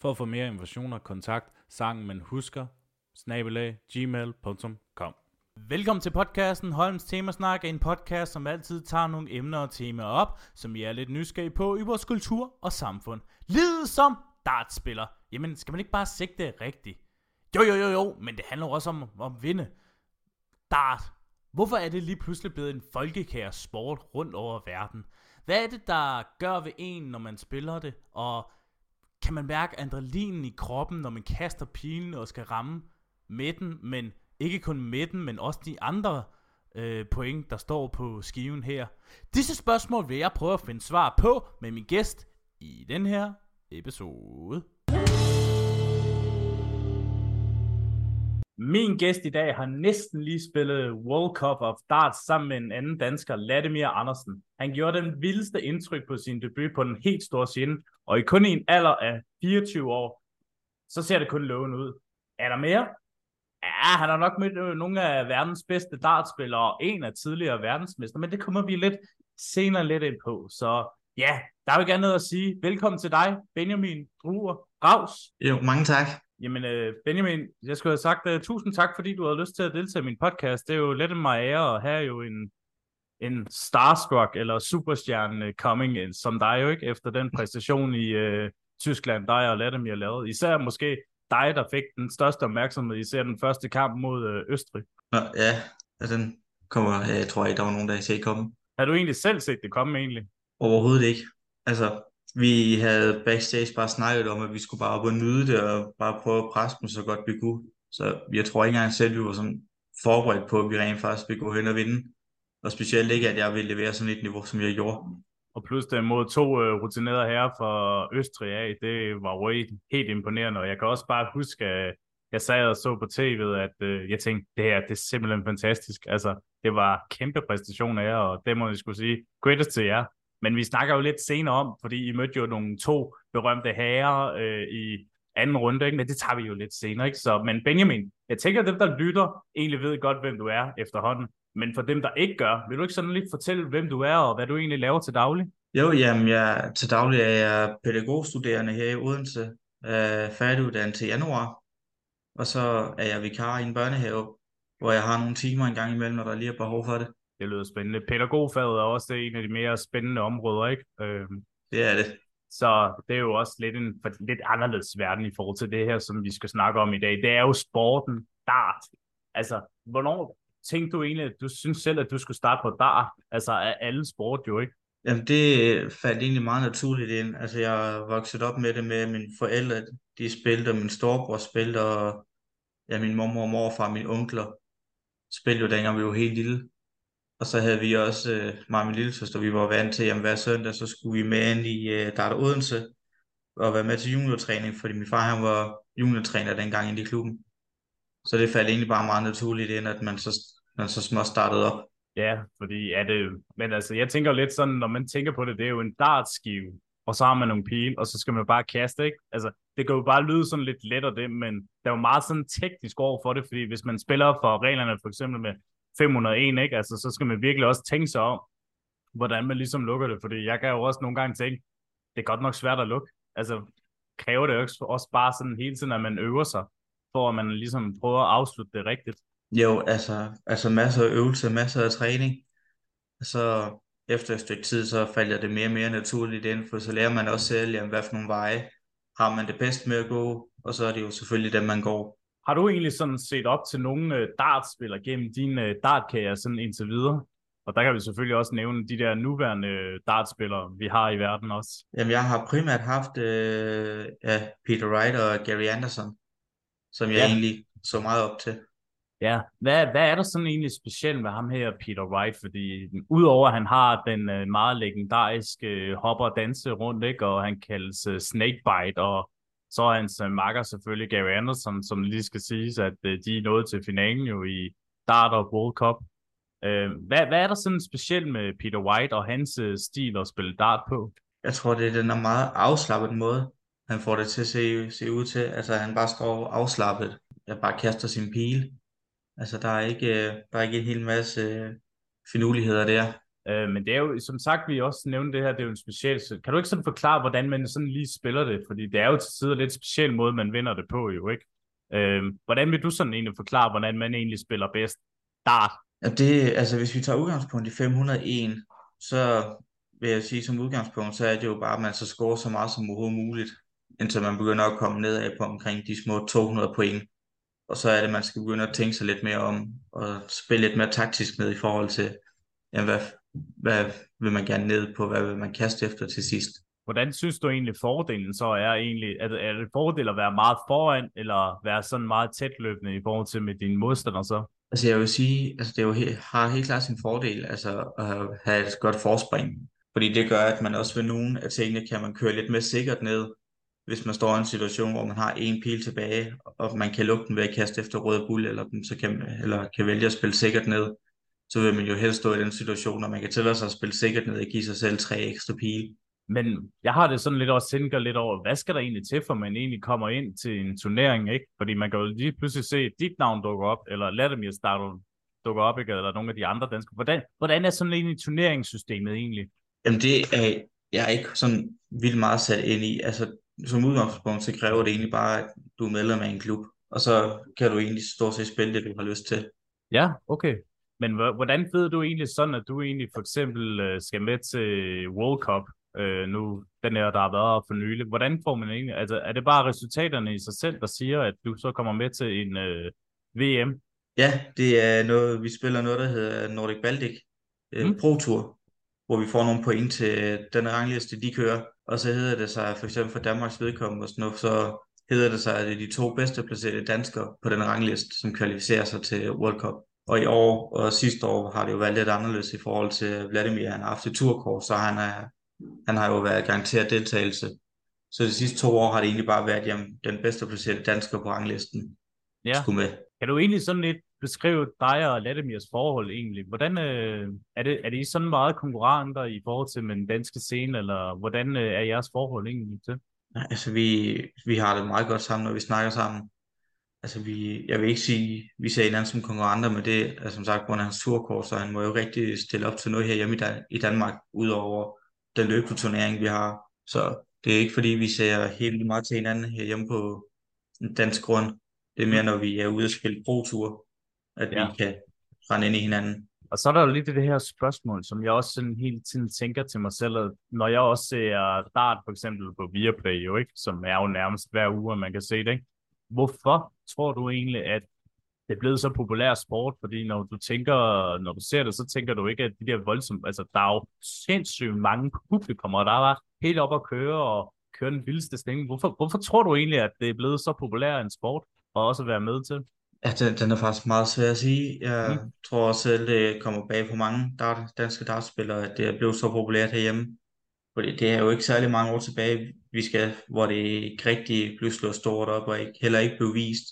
For at få mere informationer, kontakt sangen man husker, snabelag, gmail.com. Velkommen til podcasten Holms Temasnak, en podcast, som altid tager nogle emner og temaer op, som vi er lidt nysgerrige på i vores kultur og samfund. Lidet som dartspiller. Jamen, skal man ikke bare sigte rigtigt? Jo, jo, jo, jo, men det handler også om, om at vinde. Dart. Hvorfor er det lige pludselig blevet en folkekær sport rundt over verden? Hvad er det, der gør ved en, når man spiller det? Og kan man mærke adrenalinen i kroppen, når man kaster pilen og skal ramme midten, men ikke kun midten, men også de andre øh, point, der står på skiven her. Disse spørgsmål vil jeg prøve at finde svar på med min gæst i den her episode. Min gæst i dag har næsten lige spillet World Cup of Darts sammen med en anden dansker, Latimer Andersen. Han gjorde den vildeste indtryk på sin debut på den helt store scene, og i kun en alder af 24 år, så ser det kun lovende ud. Er der mere? Ja, han har nok mødt øh, nogle af verdens bedste dartspillere, og en af tidligere verdensmester, men det kommer vi lidt senere lidt ind på. Så ja, der er jo gerne noget at sige. Velkommen til dig, Benjamin Druer Raus. Jo, mange tak. Jamen, øh, Benjamin, jeg skulle have sagt uh, tusind tak, fordi du havde lyst til at deltage i min podcast. Det er jo lidt en mig ære at have jo en, en starstruck eller superstjerne coming, som dig jo ikke, efter den præstation i uh, Tyskland, dig og Latimer lavede. Især måske dig, der fik den største opmærksomhed, især den første kamp mod uh, Østrig. Nå, ja, den kommer, jeg tror ikke, der var nogen, der har set komme. Har du egentlig selv set det komme egentlig? Overhovedet ikke. Altså, vi havde backstage bare snakket om, at vi skulle bare op og nyde det, og bare prøve at presse dem så godt vi kunne. Så jeg tror ikke engang selv, vi var sådan forberedt på, at vi rent faktisk ville gå hen og vinde. Og specielt ikke, at jeg ville levere sådan et niveau, som jeg gjorde. Og plus det mod to uh, rutinerede herrer fra Østrig af, det var jo helt imponerende. Og jeg kan også bare huske, at jeg sad og så på tv'et, at uh, jeg tænkte, det her det er simpelthen fantastisk. Altså, det var kæmpe præstation af jer, og det må jeg skulle sige, greatest til jer. Men vi snakker jo lidt senere om, fordi I mødte jo nogle to berømte herrer øh, i anden runde, ikke? men det tager vi jo lidt senere. Ikke? Så, men Benjamin, jeg tænker, at dem, der lytter, egentlig ved godt, hvem du er efterhånden. Men for dem, der ikke gør, vil du ikke sådan lige fortælle, hvem du er, og hvad du egentlig laver til daglig? Jo, jamen, jeg, til daglig er jeg pædagogstuderende her i Odense, øh, færdiguddannet til januar, og så er jeg vikar i en børnehave, hvor jeg har nogle timer en gang imellem, når der lige er behov for det. Det lyder spændende. Pædagogfaget er også en af de mere spændende områder, ikke? Øhm, det er det. Så det er jo også lidt en for lidt anderledes verden i forhold til det her, som vi skal snakke om i dag. Det er jo sporten, dart. Altså, hvornår tænkte du egentlig, at du synes selv, at du skulle starte på dart? Altså, er alle sport jo ikke? Jamen, det faldt egentlig meget naturligt ind. Altså, jeg vokset op med det med, mine forældre, de spillede, og min storebror spillede, og ja, min mormor og morfar mine onkler spillede jo dengang vi var helt lille. Og så havde vi også, øh, mig og min lille søster, vi var vant til, at hver søndag, så skulle vi med ind i øh, Dart Odense og være med til juniortræning, fordi min far han var juniortræner dengang inde i klubben. Så det faldt egentlig bare meget naturligt ind, at man så, man så småt startede op. Ja, fordi er det, men altså jeg tænker lidt sådan, når man tænker på det, det er jo en dartskive, og så har man nogle pile, og så skal man bare kaste, ikke? Altså, det kan jo bare lyde sådan lidt let og det, men der er jo meget sådan teknisk over for det, fordi hvis man spiller for reglerne for eksempel med 501, ikke? Altså, så skal man virkelig også tænke sig om, hvordan man ligesom lukker det, fordi jeg kan jo også nogle gange tænke, det er godt nok svært at lukke. Altså, kræver det jo også bare sådan hele tiden, at man øver sig, for at man ligesom prøver at afslutte det rigtigt. Jo, altså, altså masser af øvelse, masser af træning. Så efter et stykke tid, så falder det mere og mere naturligt ind, for så lærer man også selv, jamen, hvad for nogle veje har man det bedst med at gå, og så er det jo selvfølgelig dem, man går. Har du egentlig sådan set op til nogle øh, dartspillere gennem din øh, dartkarriere sådan indtil videre? Og der kan vi selvfølgelig også nævne de der nuværende øh, dartspillere, vi har i verden også. Jamen, jeg har primært haft øh, ja, Peter Wright og Gary Anderson, som jeg ja. egentlig så meget op til. Ja, hvad, hvad er der sådan egentlig specielt med ham her, Peter Wright? Fordi udover at han har den øh, meget legendariske øh, hopper danse rundt, ikke, og han kaldes øh, Snakebite, og så er hans øh, makker selvfølgelig Gary Anderson, som lige skal siges, at øh, de er nået til finalen jo i Dart og World Cup. Øh, hvad, hvad er der sådan specielt med Peter White og hans stil at spille dart på? Jeg tror, det er den er meget afslappet måde, han får det til at se, se ud til. Altså, han bare står afslappet. Jeg bare kaster sin pil. Altså, der er ikke, der er ikke en hel masse finurligheder der. Øh, men det er jo, som sagt, vi også nævnte det her, det er jo en speciel, kan du ikke sådan forklare, hvordan man sådan lige spiller det? Fordi det er jo til tider lidt speciel måde, man vinder det på, jo ikke? Øh, hvordan vil du sådan egentlig forklare, hvordan man egentlig spiller bedst dart? Ja, det, altså hvis vi tager udgangspunkt i 501, så vil jeg sige som udgangspunkt, så er det jo bare, at man så scorer så meget som overhovedet muligt, indtil man begynder at komme nedad på omkring de små 200 point. Og så er det, at man skal begynde at tænke sig lidt mere om, og spille lidt mere taktisk med i forhold til, ja, hvad, hvad vil man gerne ned på, hvad vil man kaste efter til sidst. Hvordan synes du egentlig fordelen så er egentlig, er det, er det fordel at være meget foran, eller være sådan meget tætløbende i forhold til med dine modstandere så? Altså jeg vil sige, altså det er jo he, har helt klart sin fordel, altså at have et godt forspring. Fordi det gør, at man også ved nogle af tingene kan man køre lidt mere sikkert ned, hvis man står i en situation, hvor man har en pil tilbage, og man kan lukke den ved at kaste efter røde bull, eller, så kan, eller kan vælge at spille sikkert ned så vil man jo helst stå i den situation, når man kan tillade sig at spille sikkert ned og give sig selv tre ekstra pile. Men jeg har det sådan lidt også tænker lidt over, hvad skal der egentlig til, for man egentlig kommer ind til en turnering, ikke? Fordi man kan jo lige pludselig se, dit navn dukker op, eller Latimer Stardom dukker op, ikke? Eller nogle af de andre danske. Hvordan, hvordan er sådan egentlig turneringssystemet egentlig? Jamen det er jeg er ikke sådan vildt meget sat ind i. Altså som udgangspunkt, så kræver det egentlig bare, at du er medlem af en klub, og så kan du egentlig stå sig spille det, du har lyst til. Ja, okay. Men hvordan ved du egentlig sådan, at du egentlig for eksempel øh, skal med til World Cup, øh, nu den her, der har været for nylig. Hvordan får man egentlig, altså er det bare resultaterne i sig selv, der siger, at du så kommer med til en øh, VM? Ja, det er noget, vi spiller noget, der hedder Nordic Baltic øh, mm. Pro Tour, hvor vi får nogle point til den rangliste, de kører. Og så hedder det sig, for eksempel for Danmarks vedkommende og sådan noget, så hedder det sig, at det er de to bedste placerede danskere på den rangliste, som kvalificerer sig til World Cup. Og i år og sidste år har det jo været lidt anderledes i forhold til Vladimir. Han har haft et turkort, så han, er, han har jo været garanteret deltagelse. Så de sidste to år har det egentlig bare været jamen, den bedste placerede dansker på ranglisten. Ja. Skulle med. Kan du egentlig sådan lidt beskrive dig og Vladimirs forhold egentlig? Hvordan øh, er, det, er det I sådan meget konkurrenter i forhold til den danske scene, eller hvordan øh, er jeres forhold egentlig til? Altså vi, vi har det meget godt sammen, når vi snakker sammen altså vi, jeg vil ikke sige, vi ser hinanden som konkurrenter, men det er som sagt på grund af hans turkort, så han må jo rigtig stille op til noget her hjemme i, Dan- i Danmark, udover den løbeturnering, vi har. Så det er ikke fordi, vi ser helt meget til hinanden her hjemme på dansk grund. Det er mere, når vi er ude at spille pro-tur, at ja. vi kan rende ind i hinanden. Og så er der jo lidt det her spørgsmål, som jeg også sådan hele tiden tænker til mig selv, at når jeg også ser dart for eksempel på Viaplay, jo ikke, som er jo nærmest hver uge, man kan se det, ikke? Hvorfor tror du egentlig, at det er blevet så populær sport? Fordi når du tænker, når du ser det, så tænker du ikke, at de der voldsomme, altså der er jo sindssygt mange publikummer, der var helt op at køre og køre den vildeste stemning. Hvorfor, hvorfor tror du egentlig, at det er blevet så populær en sport, og også at være med til? Ja, den, den er faktisk meget svær at sige. Jeg mm. tror også selv, det kommer bag på mange dart, danske dartspillere, at det er blevet så populært herhjemme. Fordi det er jo ikke særlig mange år tilbage, vi skal, hvor det ikke rigtig blev slået stort op, og ikke, heller ikke blev vist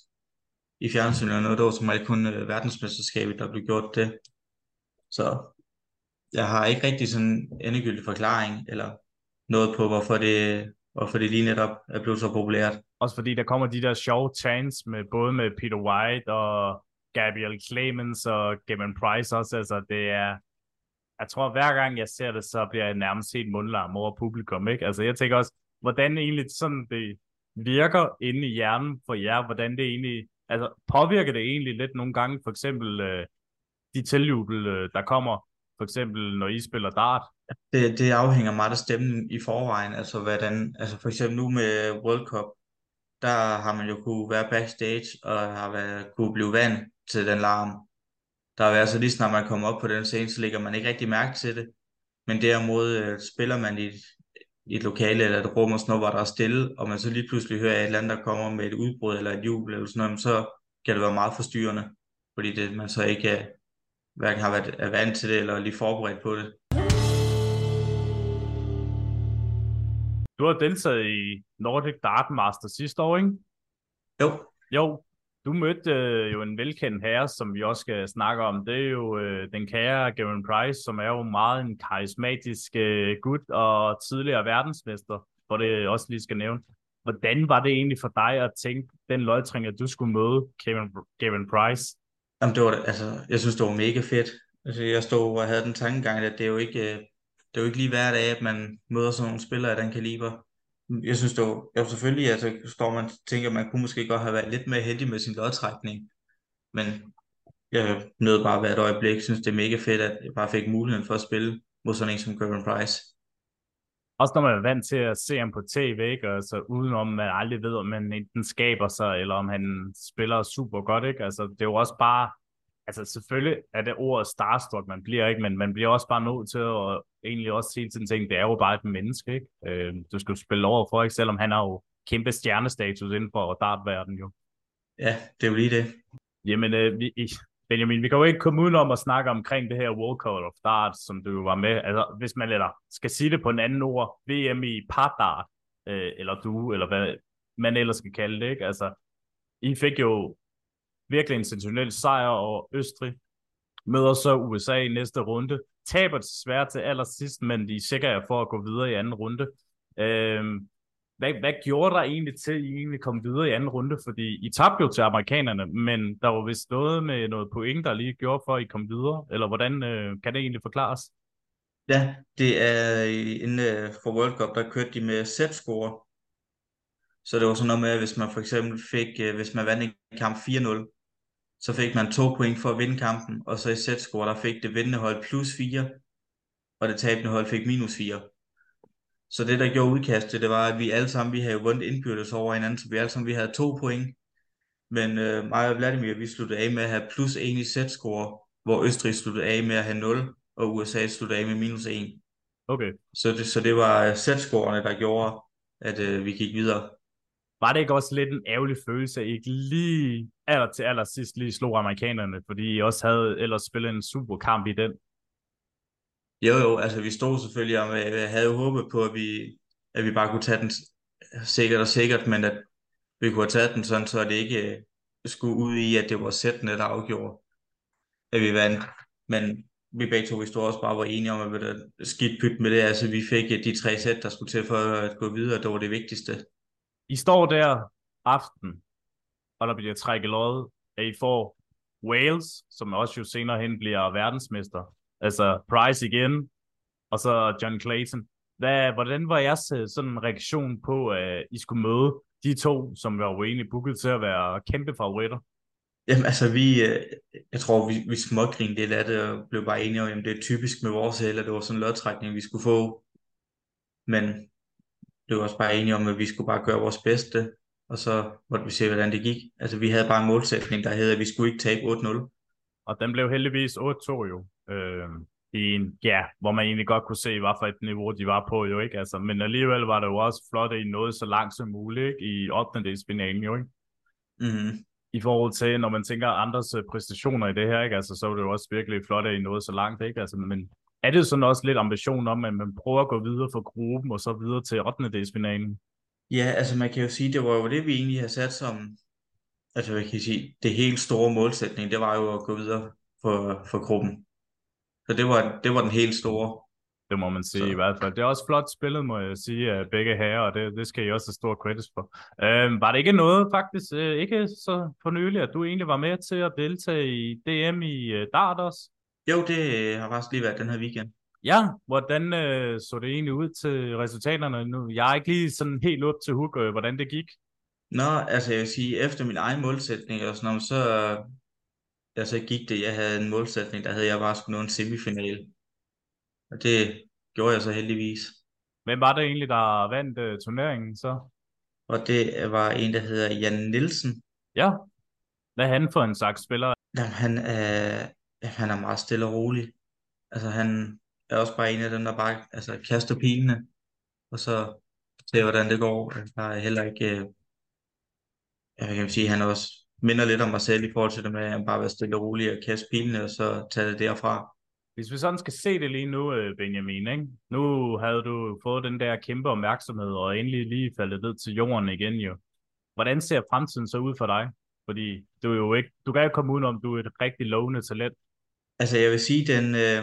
i fjernsynet eller noget. Det var som regel kun uh, verdensmesterskabet, der blev gjort det. Så jeg har ikke rigtig sådan en endegyldig forklaring, eller noget på, hvorfor det, hvorfor det lige netop er blevet så populært. Også fordi der kommer de der sjove chants med både med Peter White og Gabriel Clemens og Gavin Price også. Altså det er, jeg tror, hver gang jeg ser det, så bliver jeg nærmest helt mundlarm over publikum, ikke? Altså, jeg tænker også, hvordan egentlig sådan det virker inde i hjernen for jer, hvordan det egentlig, altså, påvirker det egentlig lidt nogle gange, for eksempel øh, de tiljubel, øh, der kommer, for eksempel når I spiller dart? Det, det afhænger meget af stemmen i forvejen, altså hvordan, altså for eksempel nu med World Cup, der har man jo kunne være backstage og har været, kunne blive vant til den larm, der er altså lige snart man kommer op på den scene, så lægger man ikke rigtig mærke til det. Men derimod øh, spiller man i et, i et lokale eller et rum og sådan noget, hvor der er stille, og man så lige pludselig hører et eller andet, der kommer med et udbrud eller et jubel eller sådan noget, så kan det være meget forstyrrende, fordi det, man så ikke er, hverken har været er vant til det eller lige forberedt på det. Du har deltaget i Nordic Dart Master sidste år, ikke? Jo, Jo, du mødte øh, jo en velkendt herre, som vi også skal snakke om. Det er jo øh, den kære Gavin Price, som er jo meget en karismatisk øh, gut og tidligere verdensmester, hvor det også lige skal nævne. Hvordan var det egentlig for dig at tænke den løgtring, at du skulle møde Kevin, Gavin Price? Jamen, det var, altså, jeg synes, det var mega fedt. Altså, jeg stod og havde den tankegang, at det er jo ikke, øh, det er jo ikke lige hver dag, at man møder sådan nogle spillere af den kaliber. Jeg synes, det var, jo selvfølgelig, altså, står man tænker, man kunne måske godt have været lidt mere heldig med sin lodtrækning. Men jeg nød bare hvert øjeblik. Synes, det er mega fedt, at jeg bare fik muligheden for at spille mod sådan en som Gervin Price. Også når man er vant til at se ham på tv, ikke? Altså, udenom man aldrig ved, om han enten skaber sig, eller om han spiller super godt. Ikke? Altså, det er jo også bare altså selvfølgelig er det ordet starstruck, man bliver ikke, men man bliver også bare nødt til at egentlig også hele tiden tænke, det er jo bare et menneske, ikke? Øh, du skal spille over for, ikke? Selvom han har jo kæmpe stjernestatus inden for dartverden jo. Ja, det er jo lige det. Jamen, øh, vi, Benjamin, vi kan jo ikke komme udenom at snakke omkring det her World Cup of Dart, som du var med. Altså, hvis man eller skal sige det på en anden ord, VM i pardart, øh, eller du, eller hvad man ellers skal kalde det, ikke? Altså, I fik jo virkelig en sensationel sejr over Østrig. Møder så USA i næste runde. Taber desværre til allersidst, men de er sikre for at gå videre i anden runde. Øhm, hvad, hvad gjorde der egentlig til, at I egentlig kom videre i anden runde? Fordi I tabte jo til amerikanerne, men der var vist noget med noget point, der lige gjorde for, at I kom videre. Eller hvordan øh, kan det egentlig forklares? Ja, det er øh, inden øh, for World Cup, der kørte de med set-score. Så det var sådan noget med, at hvis man for eksempel fik, øh, hvis man vandt en kamp 4-0, så fik man to point for at vinde kampen, og så i sætscore, der fik det vindende hold plus 4, og det tabende hold fik minus 4. Så det, der gjorde udkastet, det var, at vi alle sammen, vi havde vundet indbyrdes over hinanden, så vi alle sammen, vi havde to point. Men øh, mig og Vladimir, vi sluttede af med at have plus 1 i sætscore, hvor Østrig sluttede af med at have 0, og USA sluttede af med minus 1. Okay. Så det, så det var sætscorene, der gjorde, at øh, vi gik videre var det ikke også lidt en ærgerlig følelse, at I ikke lige aller til allersidst lige slog amerikanerne, fordi I også havde ellers spillet en super kamp i den? Jo, jo, altså vi stod selvfølgelig og øh, havde jo håbet på, at vi, at vi bare kunne tage den sikkert og sikkert, men at vi kunne have taget den sådan, så det ikke øh, skulle ud i, at det var sættene, der afgjorde, at vi vandt. Men vi begge to, vi stod også bare var enige om, at det skidt pyt med det. Altså vi fik øh, de tre sæt, der skulle til for at gå videre, det var det vigtigste. I står der aften, og der bliver trækket lod, at I får Wales, som også jo senere hen bliver verdensmester. Altså Price igen, og så John Clayton. Hvad, hvordan var jeres øh, sådan en reaktion på, at I skulle møde de to, som var jo egentlig booket til at være kæmpe favoritter? Jamen altså, vi, øh, jeg tror, vi, vi smågrinede lidt af det, og blev bare enige om, at det er typisk med vores held, at det var sådan en lodtrækning, vi skulle få. Men blev også bare enige om, at vi skulle bare gøre vores bedste, og så måtte vi se, hvordan det gik. Altså, vi havde bare en målsætning, der hed, at vi skulle ikke tabe 8-0. Og den blev heldigvis 8-2 jo. Øh, i en, ja, hvor man egentlig godt kunne se, hvad for et niveau de var på jo, ikke? Altså, men alligevel var det jo også flot, at I nåede så langt som muligt, ikke? I 8. finalen jo, ikke? Mm-hmm. I forhold til, når man tænker andres øh, præstationer i det her, ikke? Altså, så var det jo også virkelig flot, at I nåede så langt, ikke? Altså, men er det sådan også lidt ambition om, at man prøver at gå videre for gruppen, og så videre til 8. delsfinalen? Ja, altså man kan jo sige, det var jo det, vi egentlig har sat som, altså hvad kan jeg sige, det helt store målsætning, det var jo at gå videre for, for gruppen. Så det var, det var den helt store. Det må man sige så. i hvert fald. Det er også flot spillet, må jeg sige, af begge herrer, og det, det skal I også have stor credits for. Øhm, var det ikke noget faktisk, øh, ikke så for nylig, at du egentlig var med til at deltage i DM i øh, Dart også? Jo, det har faktisk lige været den her weekend. Ja, hvordan øh, så det egentlig ud til resultaterne nu? Jeg er ikke lige sådan helt op til hug, øh, hvordan det gik. Nå, altså jeg vil sige, efter min egen målsætning og sådan noget, så, altså, gik det, jeg havde en målsætning, der havde jeg bare skulle nå en semifinal. Og det gjorde jeg så heldigvis. Hvem var det egentlig, der vandt øh, turneringen så? Og det var en, der hedder Jan Nielsen. Ja, hvad er han for en slags spiller? Jamen, han er, han er meget stille og rolig. Altså han er også bare en af dem, der bare altså, kaster pilene, og så ser hvordan det går. Altså, der er heller ikke, øh, jeg kan sige, han også minder lidt om mig selv i forhold til det med, at han bare være stille og rolig og kaste pilene, og så tage det derfra. Hvis vi sådan skal se det lige nu, øh, Benjamin, ikke? nu havde du fået den der kæmpe opmærksomhed, og endelig lige faldet ned til jorden igen jo. Hvordan ser fremtiden så ud for dig? Fordi du er jo ikke, du kan jo komme udenom, du er et rigtig lovende talent. Altså jeg vil sige, den, øh,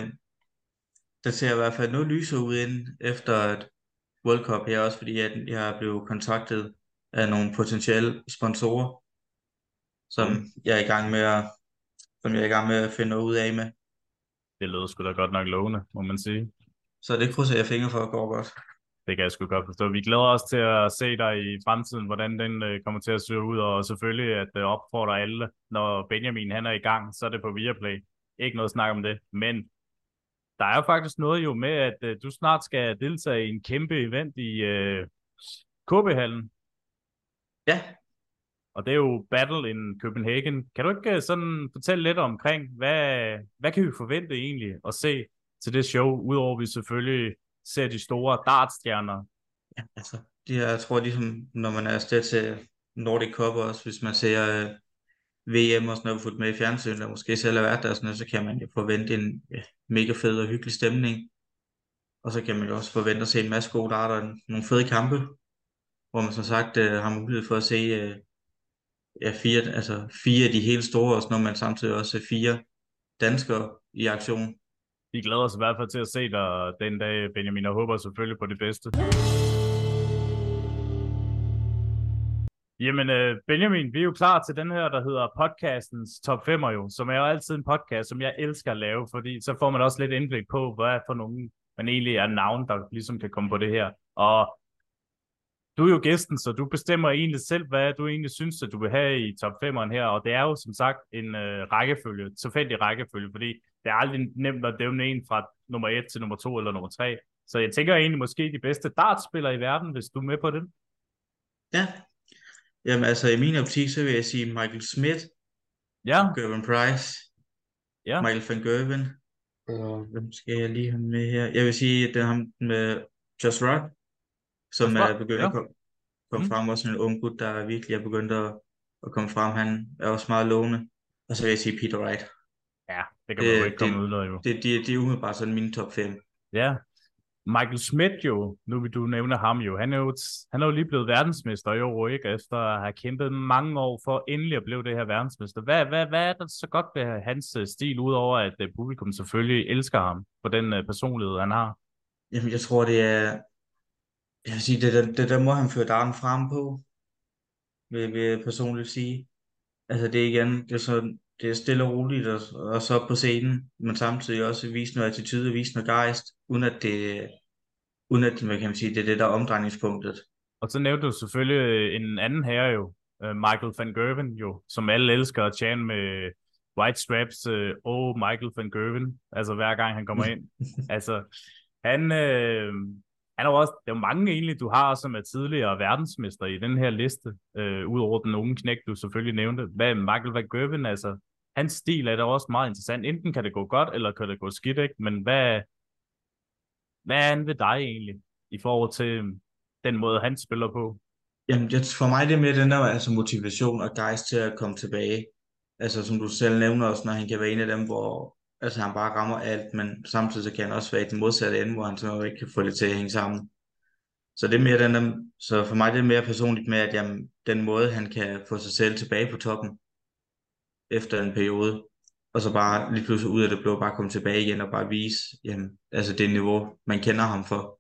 der ser i hvert fald noget lysere ud ind efter et World Cup her, også fordi at jeg er blevet kontaktet af nogle potentielle sponsorer, som mm. jeg er i gang med at, som jeg er i gang med at finde ud af med. Det lyder sgu da godt nok lovende, må man sige. Så det krydser jeg fingre for at gå godt. Det kan jeg sgu godt forstå. Vi glæder os til at se dig i fremtiden, hvordan den øh, kommer til at se ud, og selvfølgelig at øh, opfordre alle, når Benjamin han er i gang, så er det på Viaplay. Ikke noget snak om det, men der er jo faktisk noget jo med, at øh, du snart skal deltage i en kæmpe event i øh, KB-hallen. Ja. Og det er jo Battle in Copenhagen. Kan du ikke sådan fortælle lidt omkring, hvad, hvad kan vi forvente egentlig at se til det show, udover vi selvfølgelig ser de store dartstjerner? Ja, altså, de her, jeg tror ligesom, når man er afsted til Nordic Cup også, hvis man ser øh, VM og sådan noget, fået med i fjernsynet, og måske selv har været der, sådan noget, så kan man jo forvente en ja, mega fed og hyggelig stemning. Og så kan man jo også forvente at se en masse gode arter og nogle fede kampe, hvor man som sagt øh, har mulighed for at se øh, ja, fire, altså fire af de helt store, og sådan noget, men samtidig også fire danskere i aktion. Vi glæder os i hvert fald til at se dig den dag, Benjamin, og håber selvfølgelig på det bedste. Jamen, øh, Benjamin, vi er jo klar til den her, der hedder podcastens top 5'er jo, som er jo altid en podcast, som jeg elsker at lave, fordi så får man også lidt indblik på, hvad for nogen man egentlig er navn, der ligesom kan komme på det her. Og du er jo gæsten, så du bestemmer egentlig selv, hvad du egentlig synes, at du vil have i top 5'eren her, og det er jo som sagt en øh, rækkefølge, tilfældig rækkefølge, fordi det er aldrig nemt at dævne en fra nummer 1 til nummer 2 eller nummer 3. Så jeg tænker egentlig måske de bedste dartspillere i verden, hvis du er med på det. Ja, jamen altså i min optik, så vil jeg sige Michael Smith, ja. Gervin Price, ja. Michael van Gerwen, og hvem skal jeg lige have med her? Jeg vil sige, at det er ham med Just Rock, som er begyndt ja. at komme, komme mm. frem, også en ung gut, der virkelig er begyndt at, at komme frem. Han er også meget lovende. Og så vil jeg sige Peter Wright. Ja, det kan man jo ikke komme ud af jo. Det, det, det er umiddelbart sådan mine top 5. Ja, Michael Schmidt jo, nu vil du nævne ham jo, han er jo, han er jo lige blevet verdensmester i år, ikke? Efter at have kæmpet mange år for endelig at blive det her verdensmester. Hvad, hvad, hvad er der så godt ved hans øh, stil, udover at øh, publikum selvfølgelig elsker ham på den øh, personlighed, han har? Jamen, jeg tror, det er, jeg vil sige, det det, det der må han føre darmen frem på, vil, vil jeg personligt sige. Altså det er igen, det er, så, det er stille og roligt, og, og så på scenen, men samtidig også vise noget attitude, vise noget gejst, uden at det, uden at, hvad kan man sige, det er det, der er omdrejningspunktet. Og så nævnte du selvfølgelig en anden herre jo, øh, Michael van Gerven jo, som alle elsker at tjene med white straps, øh, oh Michael van Gerven, altså hver gang han kommer ind. altså, han, øh, han er også, det er mange egentlig, du har, som er tidligere verdensmester i den her liste, øh, udover den unge knæk, du selvfølgelig nævnte. Hvad Michael van Gerwen, altså, hans stil er da også meget interessant. Enten kan det gå godt, eller kan det gå skidt, ikke? Men hvad, hvad er han ved dig egentlig, i forhold til øhm, den måde, han spiller på? Jamen, det, for mig det er med den der altså motivation og gejst til at komme tilbage. Altså, som du selv nævner også, når han kan være en af dem, hvor altså han bare rammer alt, men samtidig så kan han også være i den modsatte ende, hvor han så ikke kan få det til at hænge sammen. Så det er mere den der, så for mig det er mere personligt med, at jamen, den måde, han kan få sig selv tilbage på toppen efter en periode, og så bare lige pludselig ud af det blå, bare komme tilbage igen og bare vise, jamen, altså det niveau, man kender ham for.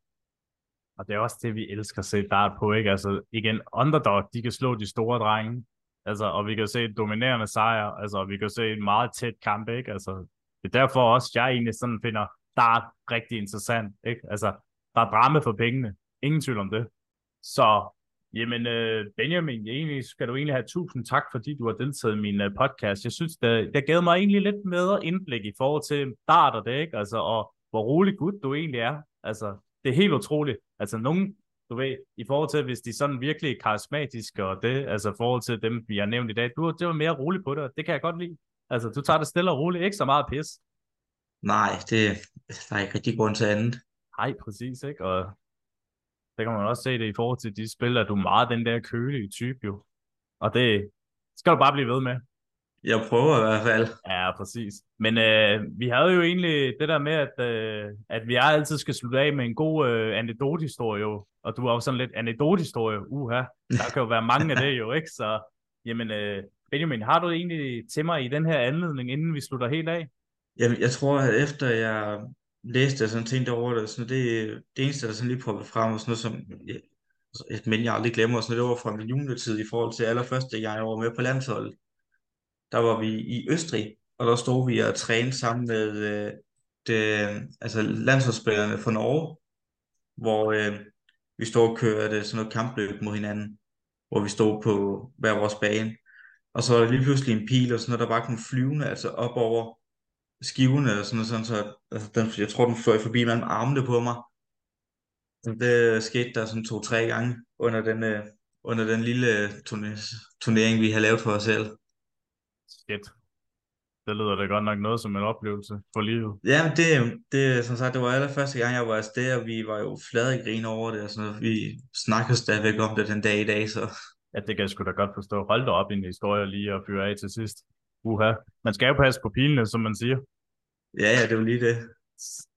Og det er også det, vi elsker at se dart på, ikke? Altså igen, underdog, de kan slå de store drenge, altså, og vi kan se dominerende sejr, altså, og vi kan se en meget tæt kamp, ikke? Altså, det er derfor også, jeg egentlig sådan finder dart rigtig interessant. Ikke? Altså, der er drama for pengene. Ingen tvivl om det. Så, jamen øh, Benjamin, egentlig skal du egentlig have tusind tak, fordi du har deltaget i min øh, podcast. Jeg synes, det, det gav mig egentlig lidt bedre indblik i forhold til dart og det, ikke? Altså, og hvor rolig gut du egentlig er. Altså, det er helt utroligt. Altså, nogen, du ved, i forhold til, hvis de er sådan virkelig karismatiske og det, altså i forhold til dem, vi har nævnt i dag, du, det var mere roligt på det, det kan jeg godt lide. Altså, du tager det stille og roligt, ikke så meget pis. Nej, det, der er ikke rigtig grund til andet. Nej, præcis, ikke? Og det kan man også se det i forhold til de spil, at du er meget den der kølige type jo. Og det skal du bare blive ved med. Jeg prøver i hvert fald. Ja, præcis. Men øh, vi havde jo egentlig det der med, at, øh, at vi altid skal slutte af med en god øh, anekdotehistorie jo. Og du har jo sådan lidt anekdotehistorie. Uha, der kan jo være mange af det jo, ikke? Så, jamen, øh, Benjamin, har du egentlig til mig i den her anledning, inden vi slutter helt af? Jamen, jeg tror, at efter jeg læste jeg sådan tænkte over det, sådan det, det eneste, der sådan lige poppede frem, og sådan noget som, altså, et men jeg aldrig glemmer, sådan det var fra min juniortid i forhold til allerførste gang, jeg var med på landsholdet. Der var vi i Østrig, og der stod vi og trænede sammen med øh, det, altså landsholdsspillerne fra Norge, hvor øh, vi stod og kørte sådan noget kampløb mod hinanden, hvor vi stod på hver vores bane. Og så var der lige pludselig en pil og sådan noget, der bare kom flyvende, altså op over skivene, eller sådan noget, sådan, så altså, den, jeg tror, den fløj forbi mellem armene på mig. Det skete der sådan to-tre gange under den, øh, under den lille turnering, vi har lavet for os selv. Shit. Det lyder da godt nok noget som en oplevelse for livet. Ja, men det, det, som sagt, det var allerførste gang, jeg var afsted, og vi var jo flade i grin over det, og sådan noget. Vi snakker stadigvæk om det den dag i dag, så... Ja, det kan jeg sgu da godt forstå. Hold da op i en historie lige at fyre af til sidst. Uha. Man skal jo passe på pilene, som man siger. Ja, ja, det var lige det.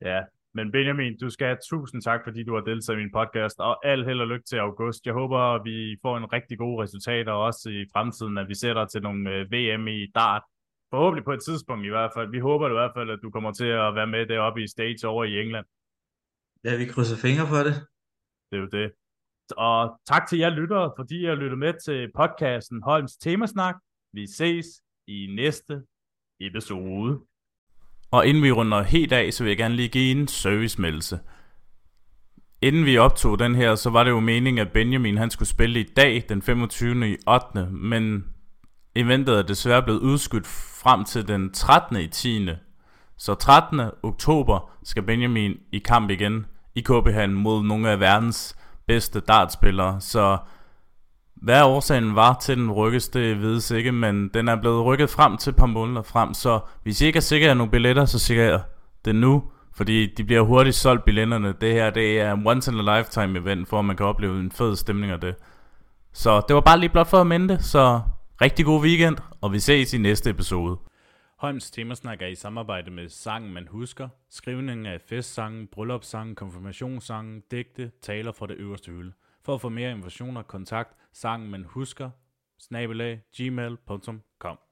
Ja, men Benjamin, du skal have tusind tak, fordi du har deltaget i min podcast, og al held og lykke til august. Jeg håber, vi får en rigtig gode resultater også i fremtiden, at vi sætter til nogle øh, VM i dart. Forhåbentlig på et tidspunkt i hvert fald. Vi håber i hvert fald, at du kommer til at være med deroppe i stage over i England. Ja, vi krydser fingre for det. Det er jo det. Og tak til jer lyttere, fordi I har lyttet med til podcasten Holms Temasnak. Vi ses i næste episode. Og inden vi runder helt af, så vil jeg gerne lige give en servicemeldelse. Inden vi optog den her, så var det jo meningen, at Benjamin han skulle spille i dag, den 25. i 8. Men eventet er desværre blevet udskudt frem til den 13. i 10. Så 13. oktober skal Benjamin i kamp igen i KB mod nogle af verdens bedste dartspillere. Så hvad årsagen var til den rykkes, det vides ikke, men den er blevet rykket frem til et par måneder frem, så hvis I ikke er sikre af nogle billetter, så sikrer jeg det nu, fordi de bliver hurtigt solgt billetterne. Det her, det er en once in a lifetime event, for at man kan opleve en fed stemning af det. Så det var bare lige blot for at minde det, så rigtig god weekend, og vi ses i næste episode. Holms Temasnak er i samarbejde med Sangen Man Husker, skrivningen af festsangen, bryllupssangen, konfirmationssangen, digte, taler fra det øverste hylde. For at få mere information og kontakt, sangen man husker, snabelag, gmail.com.